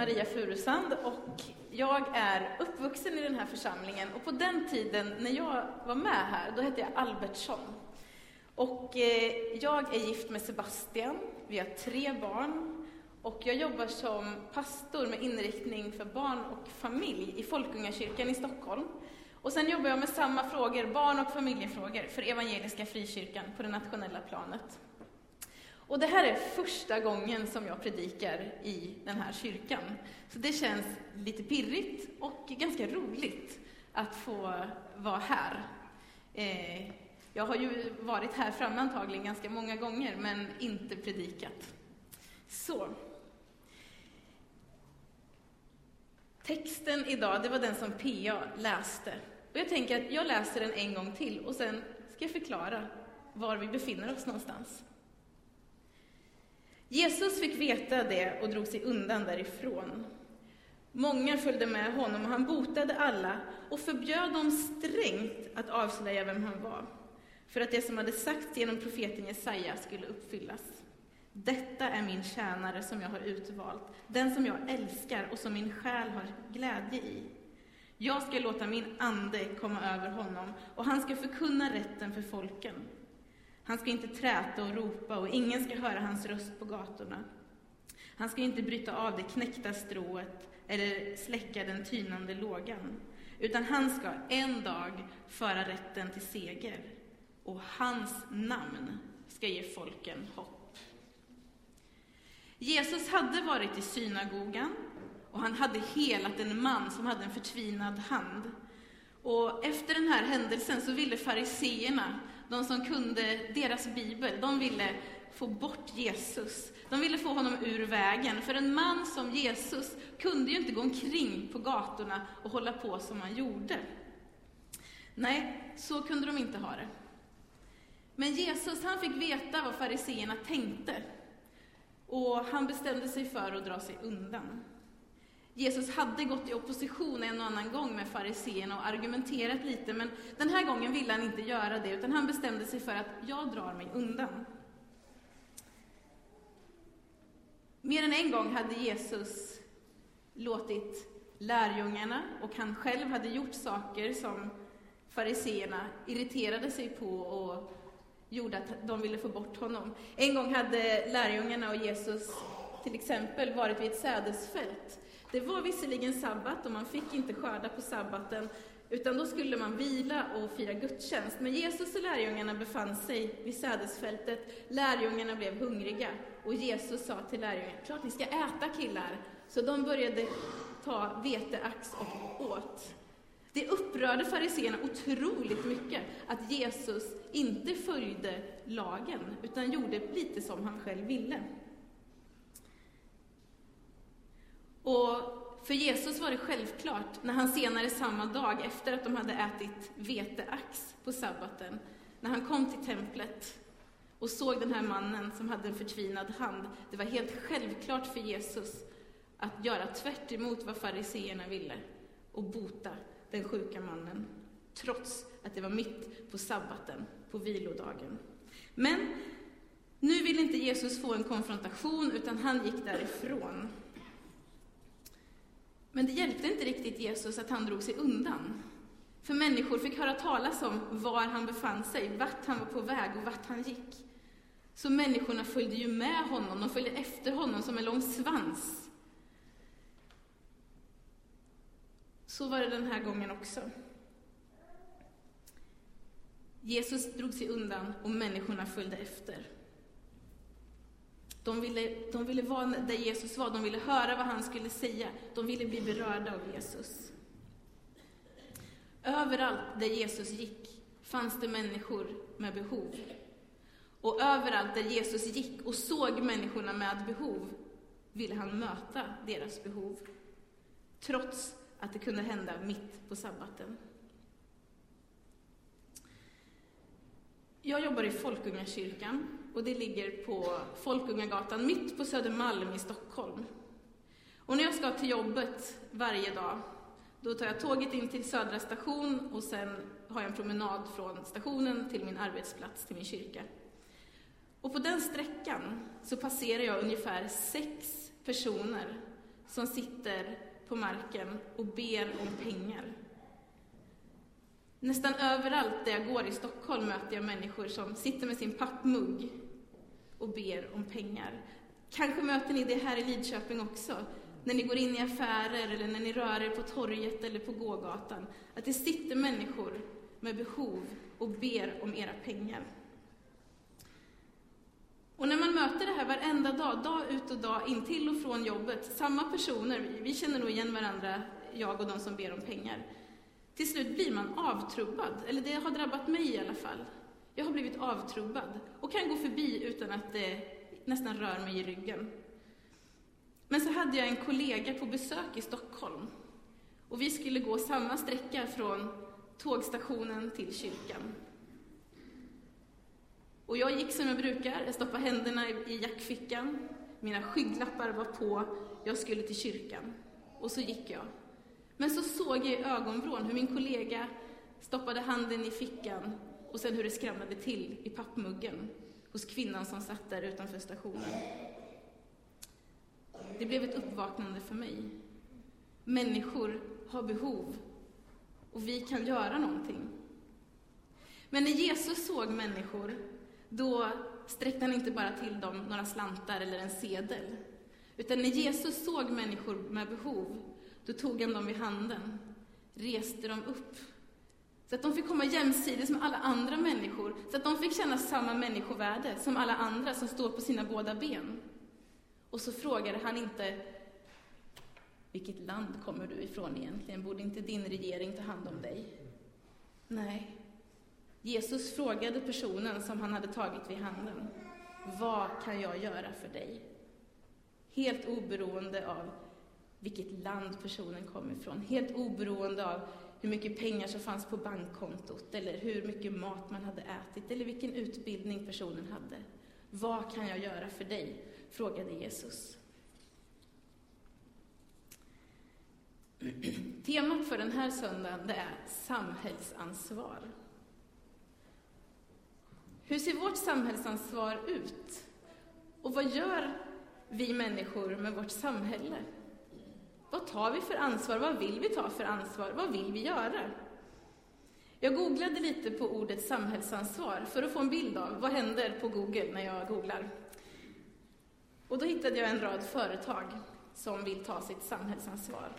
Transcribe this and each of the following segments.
Maria Furusand och jag är uppvuxen i den här församlingen. Och på den tiden när jag var med här, då hette jag Albertsson. Och eh, jag är gift med Sebastian, vi har tre barn. Och jag jobbar som pastor med inriktning för barn och familj i Folkungakyrkan i Stockholm. Och sen jobbar jag med samma frågor, barn och familjefrågor, för Evangeliska Frikyrkan på det nationella planet. Och det här är första gången som jag predikar i den här kyrkan. Så det känns lite pirrigt och ganska roligt att få vara här. Eh, jag har ju varit här framme antagligen ganska många gånger, men inte predikat. Så. Texten idag, det var den som PA läste. Och jag tänker att jag läser den en gång till och sen ska jag förklara var vi befinner oss någonstans. Jesus fick veta det och drog sig undan därifrån. Många följde med honom och han botade alla och förbjöd dem strängt att avslöja vem han var, för att det som hade sagts genom profeten Jesaja skulle uppfyllas. Detta är min tjänare som jag har utvalt, den som jag älskar och som min själ har glädje i. Jag ska låta min ande komma över honom, och han ska förkunna rätten för folken. Han ska inte träta och ropa, och ingen ska höra hans röst på gatorna. Han ska inte bryta av det knäckta strået eller släcka den tynande lågan, utan han ska en dag föra rätten till seger, och hans namn ska ge folken hopp. Jesus hade varit i synagogan, och han hade helat en man som hade en förtvinad hand. Och efter den här händelsen så ville fariseerna de som kunde deras bibel, de ville få bort Jesus. De ville få honom ur vägen, för en man som Jesus kunde ju inte gå omkring på gatorna och hålla på som han gjorde. Nej, så kunde de inte ha det. Men Jesus, han fick veta vad fariseerna tänkte. Och han bestämde sig för att dra sig undan. Jesus hade gått i opposition en och annan gång med fariseerna och argumenterat lite, men den här gången ville han inte göra det, utan han bestämde sig för att jag drar mig undan. Mer än en gång hade Jesus låtit lärjungarna, och han själv hade gjort saker som fariseerna irriterade sig på och gjorde att de ville få bort honom. En gång hade lärjungarna och Jesus till exempel varit vid ett sädesfält det var visserligen sabbat och man fick inte skörda på sabbaten, utan då skulle man vila och fira gudstjänst. Men Jesus och lärjungarna befann sig vid sädesfältet. Lärjungarna blev hungriga och Jesus sa till lärjungarna, klart ni ska äta killar. Så de började ta veteax och åt. Det upprörde fariséerna otroligt mycket att Jesus inte följde lagen, utan gjorde lite som han själv ville. Och för Jesus var det självklart, när han senare samma dag, efter att de hade ätit veteax på sabbaten, när han kom till templet och såg den här mannen som hade en förtvinad hand, det var helt självklart för Jesus att göra tvärt emot vad fariseerna ville och bota den sjuka mannen, trots att det var mitt på sabbaten, på vilodagen. Men nu ville inte Jesus få en konfrontation, utan han gick därifrån. Men det hjälpte inte riktigt Jesus att han drog sig undan. För människor fick höra talas om var han befann sig, vart han var på väg och vart han gick. Så människorna följde ju med honom, de följde efter honom som en lång svans. Så var det den här gången också. Jesus drog sig undan och människorna följde efter. De ville, de ville vara där Jesus var, de ville höra vad han skulle säga, de ville bli berörda av Jesus. Överallt där Jesus gick fanns det människor med behov. Och överallt där Jesus gick och såg människorna med behov ville han möta deras behov, trots att det kunde hända mitt på sabbaten. Jag jobbar i Folkungakyrkan och det ligger på Folkungagatan mitt på Södermalm i Stockholm. Och när jag ska till jobbet varje dag, då tar jag tåget in till Södra station och sen har jag en promenad från stationen till min arbetsplats, till min kyrka. Och på den sträckan så passerar jag ungefär sex personer som sitter på marken och ber om pengar. Nästan överallt där jag går i Stockholm möter jag människor som sitter med sin pappmugg och ber om pengar. Kanske möter ni det här i Lidköping också, när ni går in i affärer eller när ni rör er på torget eller på gågatan, att det sitter människor med behov och ber om era pengar. Och när man möter det här varenda dag, dag ut och dag in, till och från jobbet, samma personer, vi känner nog igen varandra, jag och de som ber om pengar. Till slut blir man avtrubbad, eller det har drabbat mig i alla fall. Jag har blivit avtrubbad och kan gå förbi utan att det nästan rör mig i ryggen. Men så hade jag en kollega på besök i Stockholm och vi skulle gå samma sträcka från tågstationen till kyrkan. Och jag gick som jag brukar, jag stoppade händerna i jackfickan, mina skygglappar var på, jag skulle till kyrkan. Och så gick jag. Men så såg jag i ögonvrån hur min kollega stoppade handen i fickan och sen hur det skramlade till i pappmuggen hos kvinnan som satt där utanför stationen. Det blev ett uppvaknande för mig. Människor har behov och vi kan göra någonting. Men när Jesus såg människor, då sträckte han inte bara till dem några slantar eller en sedel. Utan när Jesus såg människor med behov, då tog han dem i handen, reste dem upp, så att de fick komma jämsides med alla andra människor, så att de fick känna samma människovärde som alla andra som står på sina båda ben. Och så frågade han inte vilket land kommer du ifrån egentligen? Borde inte din regering ta hand om dig? Nej. Jesus frågade personen som han hade tagit vid handen. Vad kan jag göra för dig? Helt oberoende av vilket land personen kom ifrån. Helt oberoende av hur mycket pengar som fanns på bankkontot, eller hur mycket mat man hade ätit, eller vilken utbildning personen hade. Vad kan jag göra för dig? frågade Jesus. Temat för den här söndagen det är samhällsansvar. Hur ser vårt samhällsansvar ut? Och vad gör vi människor med vårt samhälle? Vad tar vi för ansvar? Vad vill vi ta för ansvar? Vad vill vi göra? Jag googlade lite på ordet samhällsansvar för att få en bild av vad händer på Google när jag googlar. Och då hittade jag en rad företag som vill ta sitt samhällsansvar.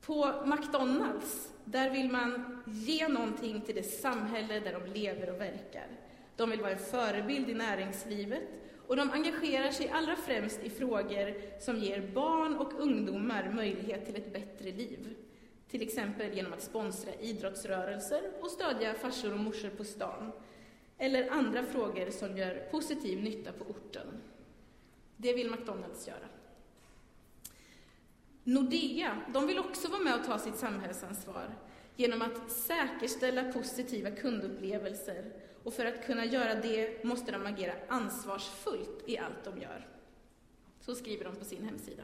På McDonalds, där vill man ge någonting till det samhälle där de lever och verkar. De vill vara en förebild i näringslivet och de engagerar sig allra främst i frågor som ger barn och ungdomar möjlighet till ett bättre liv. Till exempel genom att sponsra idrottsrörelser och stödja farsor och morsor på stan. Eller andra frågor som gör positiv nytta på orten. Det vill McDonalds göra. Nordea, de vill också vara med och ta sitt samhällsansvar genom att säkerställa positiva kundupplevelser och för att kunna göra det måste de agera ansvarsfullt i allt de gör. Så skriver de på sin hemsida.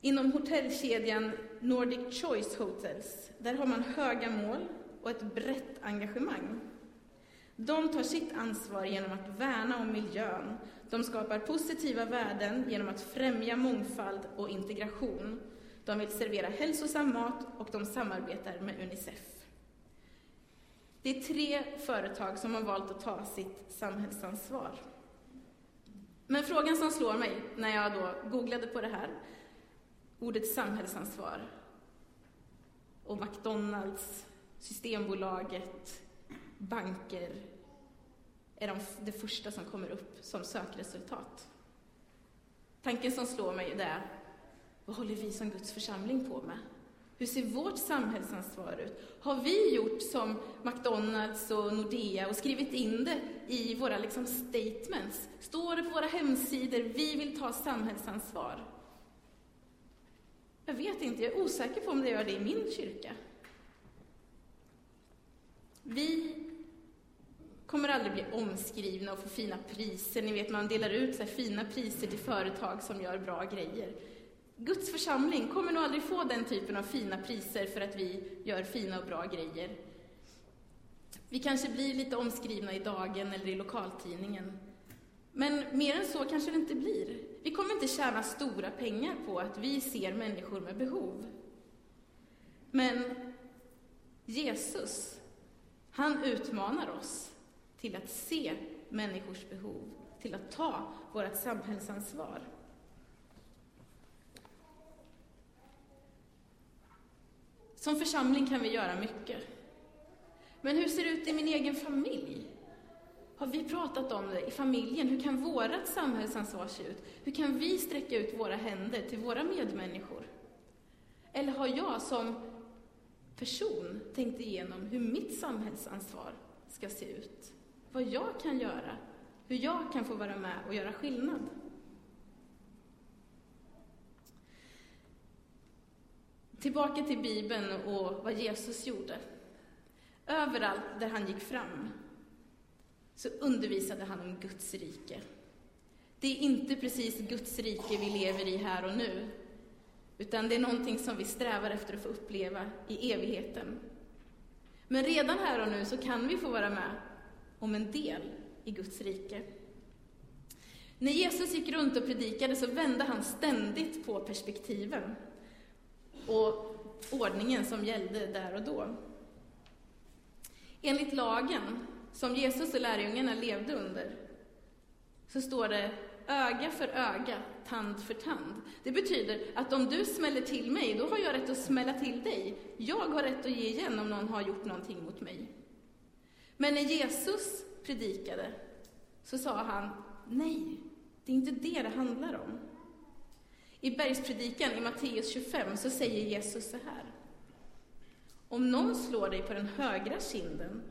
Inom hotellkedjan Nordic Choice Hotels, där har man höga mål och ett brett engagemang. De tar sitt ansvar genom att värna om miljön. De skapar positiva värden genom att främja mångfald och integration. De vill servera hälsosam mat och de samarbetar med Unicef. Det är tre företag som har valt att ta sitt samhällsansvar. Men frågan som slår mig när jag då googlade på det här, ordet samhällsansvar, och McDonalds, Systembolaget, banker, är de, det första som kommer upp som sökresultat. Tanken som slår mig är, vad håller vi som Guds församling på med? Hur ser vårt samhällsansvar ut? Har vi gjort som McDonalds och Nordea och skrivit in det i våra liksom statements? Står det på våra hemsidor, vi vill ta samhällsansvar? Jag vet inte, jag är osäker på om det gör det i min kyrka. Vi kommer aldrig bli omskrivna och få fina priser. Ni vet, man delar ut så fina priser till företag som gör bra grejer. Guds församling kommer nog aldrig få den typen av fina priser för att vi gör fina och bra grejer. Vi kanske blir lite omskrivna i Dagen eller i lokaltidningen. Men mer än så kanske det inte blir. Vi kommer inte tjäna stora pengar på att vi ser människor med behov. Men Jesus, han utmanar oss till att se människors behov, till att ta vårt samhällsansvar. Som församling kan vi göra mycket. Men hur ser det ut i min egen familj? Har vi pratat om det i familjen? Hur kan vårt samhällsansvar se ut? Hur kan vi sträcka ut våra händer till våra medmänniskor? Eller har jag som person tänkt igenom hur mitt samhällsansvar ska se ut? Vad jag kan göra? Hur jag kan få vara med och göra skillnad? Tillbaka till Bibeln och vad Jesus gjorde. Överallt där han gick fram så undervisade han om Guds rike. Det är inte precis Guds rike vi lever i här och nu, utan det är någonting som vi strävar efter att få uppleva i evigheten. Men redan här och nu så kan vi få vara med om en del i Guds rike. När Jesus gick runt och predikade så vände han ständigt på perspektiven och ordningen som gällde där och då. Enligt lagen, som Jesus och lärjungarna levde under, så står det öga för öga, tand för tand. Det betyder att om du smäller till mig, då har jag rätt att smälla till dig. Jag har rätt att ge igen om någon har gjort någonting mot mig. Men när Jesus predikade så sa han, nej, det är inte det det handlar om. I bergspredikan i Matteus 25 så säger Jesus så här. Om någon slår dig på den högra kinden,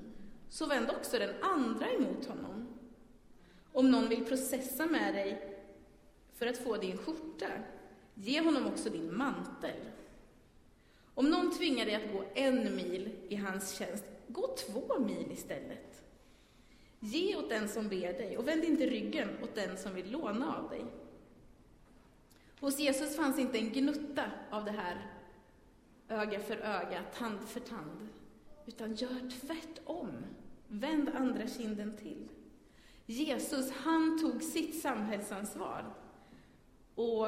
så vänd också den andra emot honom. Om någon vill processa med dig för att få din skjorta, ge honom också din mantel. Om någon tvingar dig att gå en mil i hans tjänst, gå två mil istället. Ge åt den som ber dig och vänd inte ryggen åt den som vill låna av dig. Hos Jesus fanns inte en gnutta av det här öga för öga, tand för tand, utan gör tvärtom. Vänd andra kinden till. Jesus, han tog sitt samhällsansvar och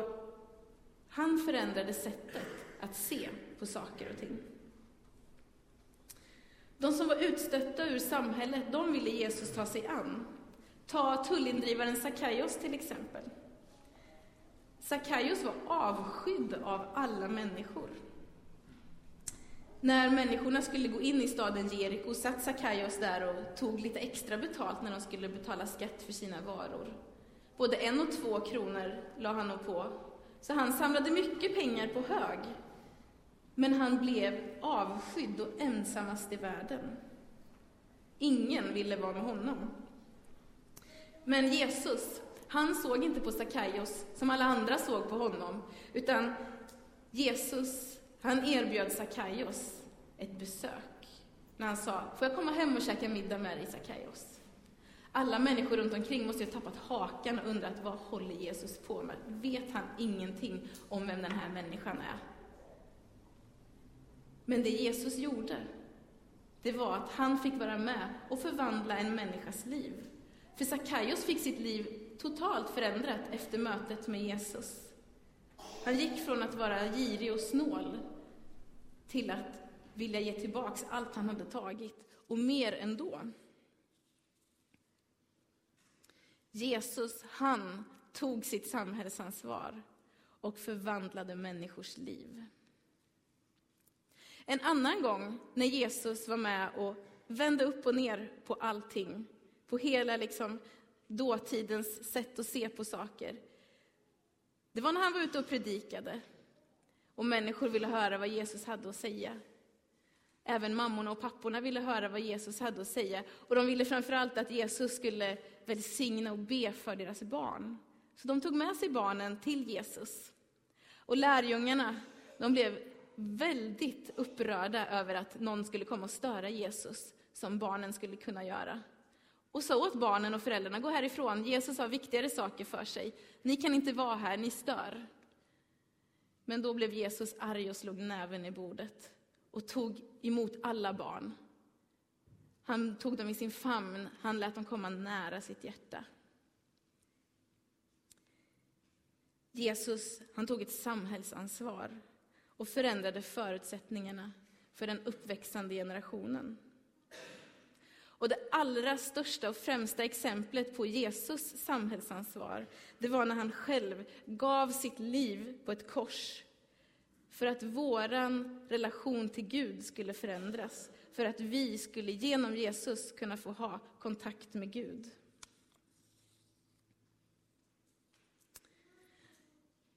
han förändrade sättet att se på saker och ting. De som var utstötta ur samhället, de ville Jesus ta sig an. Ta tullindrivaren Sackaios till exempel. Sackaios var avskydd av alla människor. När människorna skulle gå in i staden Jeriko satt Sackaios där och tog lite extra betalt när de skulle betala skatt för sina varor. Både en och två kronor la han nog på, så han samlade mycket pengar på hög. Men han blev avskydd och ensammast i världen. Ingen ville vara med honom. Men Jesus, han såg inte på Sackaios som alla andra såg på honom, utan Jesus han erbjöd Sackaios ett besök när han sa, får jag komma hem och käka middag med dig, Sackaios? Alla människor runt omkring måste ju ha tappat hakan och undrat, vad håller Jesus på med? Vet han ingenting om vem den här människan är? Men det Jesus gjorde, det var att han fick vara med och förvandla en människas liv. För Sackaios fick sitt liv totalt förändrat efter mötet med Jesus. Han gick från att vara girig och snål till att vilja ge tillbaks allt han hade tagit, och mer ändå. Jesus, han tog sitt samhällsansvar och förvandlade människors liv. En annan gång när Jesus var med och vände upp och ner på allting, på hela liksom dåtidens sätt att se på saker, det var när han var ute och predikade och människor ville höra vad Jesus hade att säga. Även mammorna och papporna ville höra vad Jesus hade att säga. Och de ville framförallt att Jesus skulle välsigna och be för deras barn. Så de tog med sig barnen till Jesus. Och lärjungarna, de blev väldigt upprörda över att någon skulle komma och störa Jesus, som barnen skulle kunna göra. Och så åt barnen och föräldrarna, gå härifrån, Jesus har viktigare saker för sig. Ni kan inte vara här, ni stör. Men då blev Jesus arg och slog näven i bordet och tog emot alla barn. Han tog dem i sin famn, han lät dem komma nära sitt hjärta. Jesus han tog ett samhällsansvar och förändrade förutsättningarna för den uppväxande generationen. Och det allra största och främsta exemplet på Jesus samhällsansvar, det var när han själv gav sitt liv på ett kors för att vår relation till Gud skulle förändras, för att vi skulle genom Jesus kunna få ha kontakt med Gud.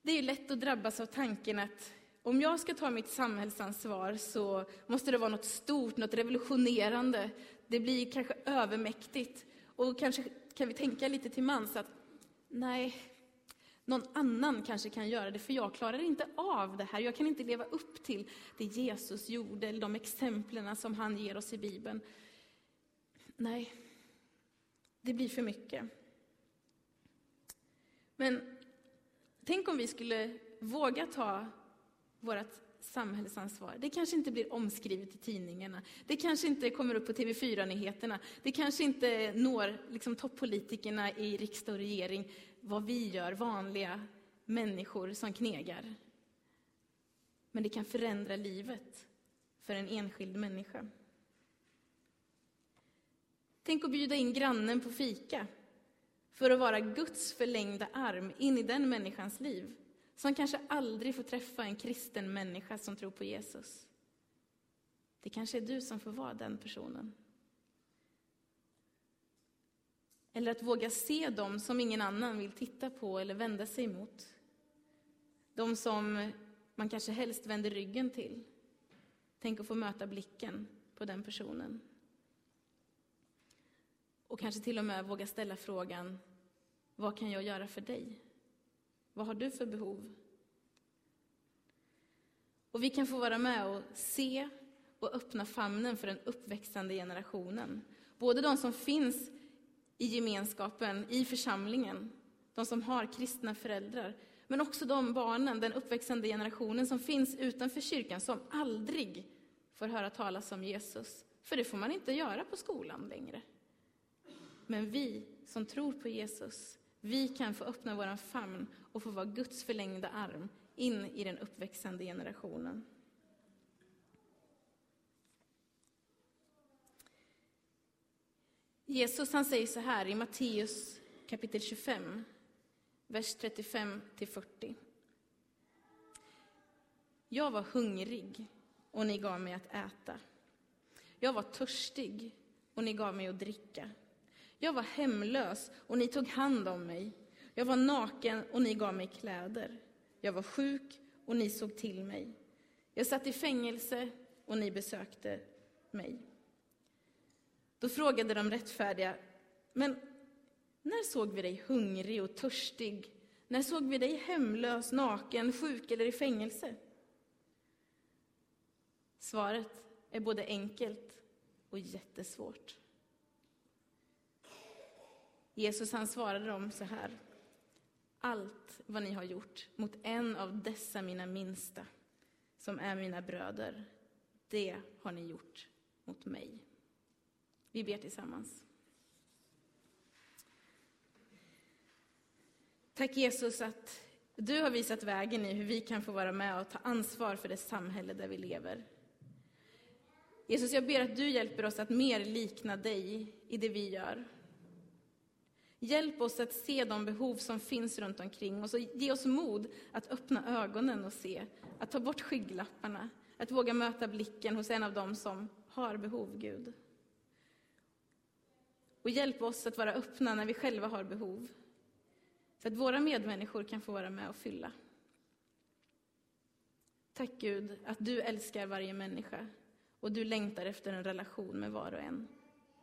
Det är lätt att drabbas av tanken att om jag ska ta mitt samhällsansvar så måste det vara något stort, något revolutionerande. Det blir kanske övermäktigt. Och kanske kan vi tänka lite till mans att nej, någon annan kanske kan göra det, för jag klarar inte av det här. Jag kan inte leva upp till det Jesus gjorde, eller de exemplen som han ger oss i Bibeln. Nej, det blir för mycket. Men tänk om vi skulle våga ta vårt samhällsansvar. Det kanske inte blir omskrivet i tidningarna. Det kanske inte kommer upp på TV4-nyheterna. Det kanske inte når liksom, toppolitikerna i riksdag och regering vad vi gör, vanliga människor som knegar. Men det kan förändra livet för en enskild människa. Tänk att bjuda in grannen på fika för att vara Guds förlängda arm in i den människans liv som kanske aldrig får träffa en kristen människa som tror på Jesus. Det kanske är du som får vara den personen. Eller att våga se dem som ingen annan vill titta på eller vända sig mot. De som man kanske helst vänder ryggen till. Tänk att få möta blicken på den personen. Och kanske till och med våga ställa frågan, vad kan jag göra för dig? Vad har du för behov? Och vi kan få vara med och se och öppna famnen för den uppväxande generationen. Både de som finns i gemenskapen, i församlingen, de som har kristna föräldrar, men också de barnen, den uppväxande generationen som finns utanför kyrkan, som aldrig får höra talas om Jesus. För det får man inte göra på skolan längre. Men vi som tror på Jesus, vi kan få öppna vår famn och få vara Guds förlängda arm in i den uppväxande generationen. Jesus han säger så här i Matteus kapitel 25, vers 35 till 40. Jag var hungrig och ni gav mig att äta. Jag var törstig och ni gav mig att dricka. Jag var hemlös och ni tog hand om mig. Jag var naken och ni gav mig kläder. Jag var sjuk och ni såg till mig. Jag satt i fängelse och ni besökte mig. Då frågade de rättfärdiga, men när såg vi dig hungrig och törstig? När såg vi dig hemlös, naken, sjuk eller i fängelse? Svaret är både enkelt och jättesvårt. Jesus han svarade dem så här. Allt vad ni har gjort mot en av dessa mina minsta, som är mina bröder, det har ni gjort mot mig. Vi ber tillsammans. Tack Jesus att du har visat vägen i hur vi kan få vara med och ta ansvar för det samhälle där vi lever. Jesus, jag ber att du hjälper oss att mer likna dig i det vi gör. Hjälp oss att se de behov som finns runt omkring oss och ge oss mod att öppna ögonen och se, att ta bort skygglapparna, att våga möta blicken hos en av dem som har behov, Gud. Och hjälp oss att vara öppna när vi själva har behov, så att våra medmänniskor kan få vara med och fylla. Tack Gud att du älskar varje människa och du längtar efter en relation med var och en.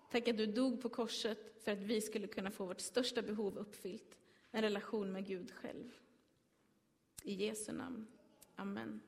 Tack att du dog på korset för att vi skulle kunna få vårt största behov uppfyllt, en relation med Gud själv. I Jesu namn. Amen.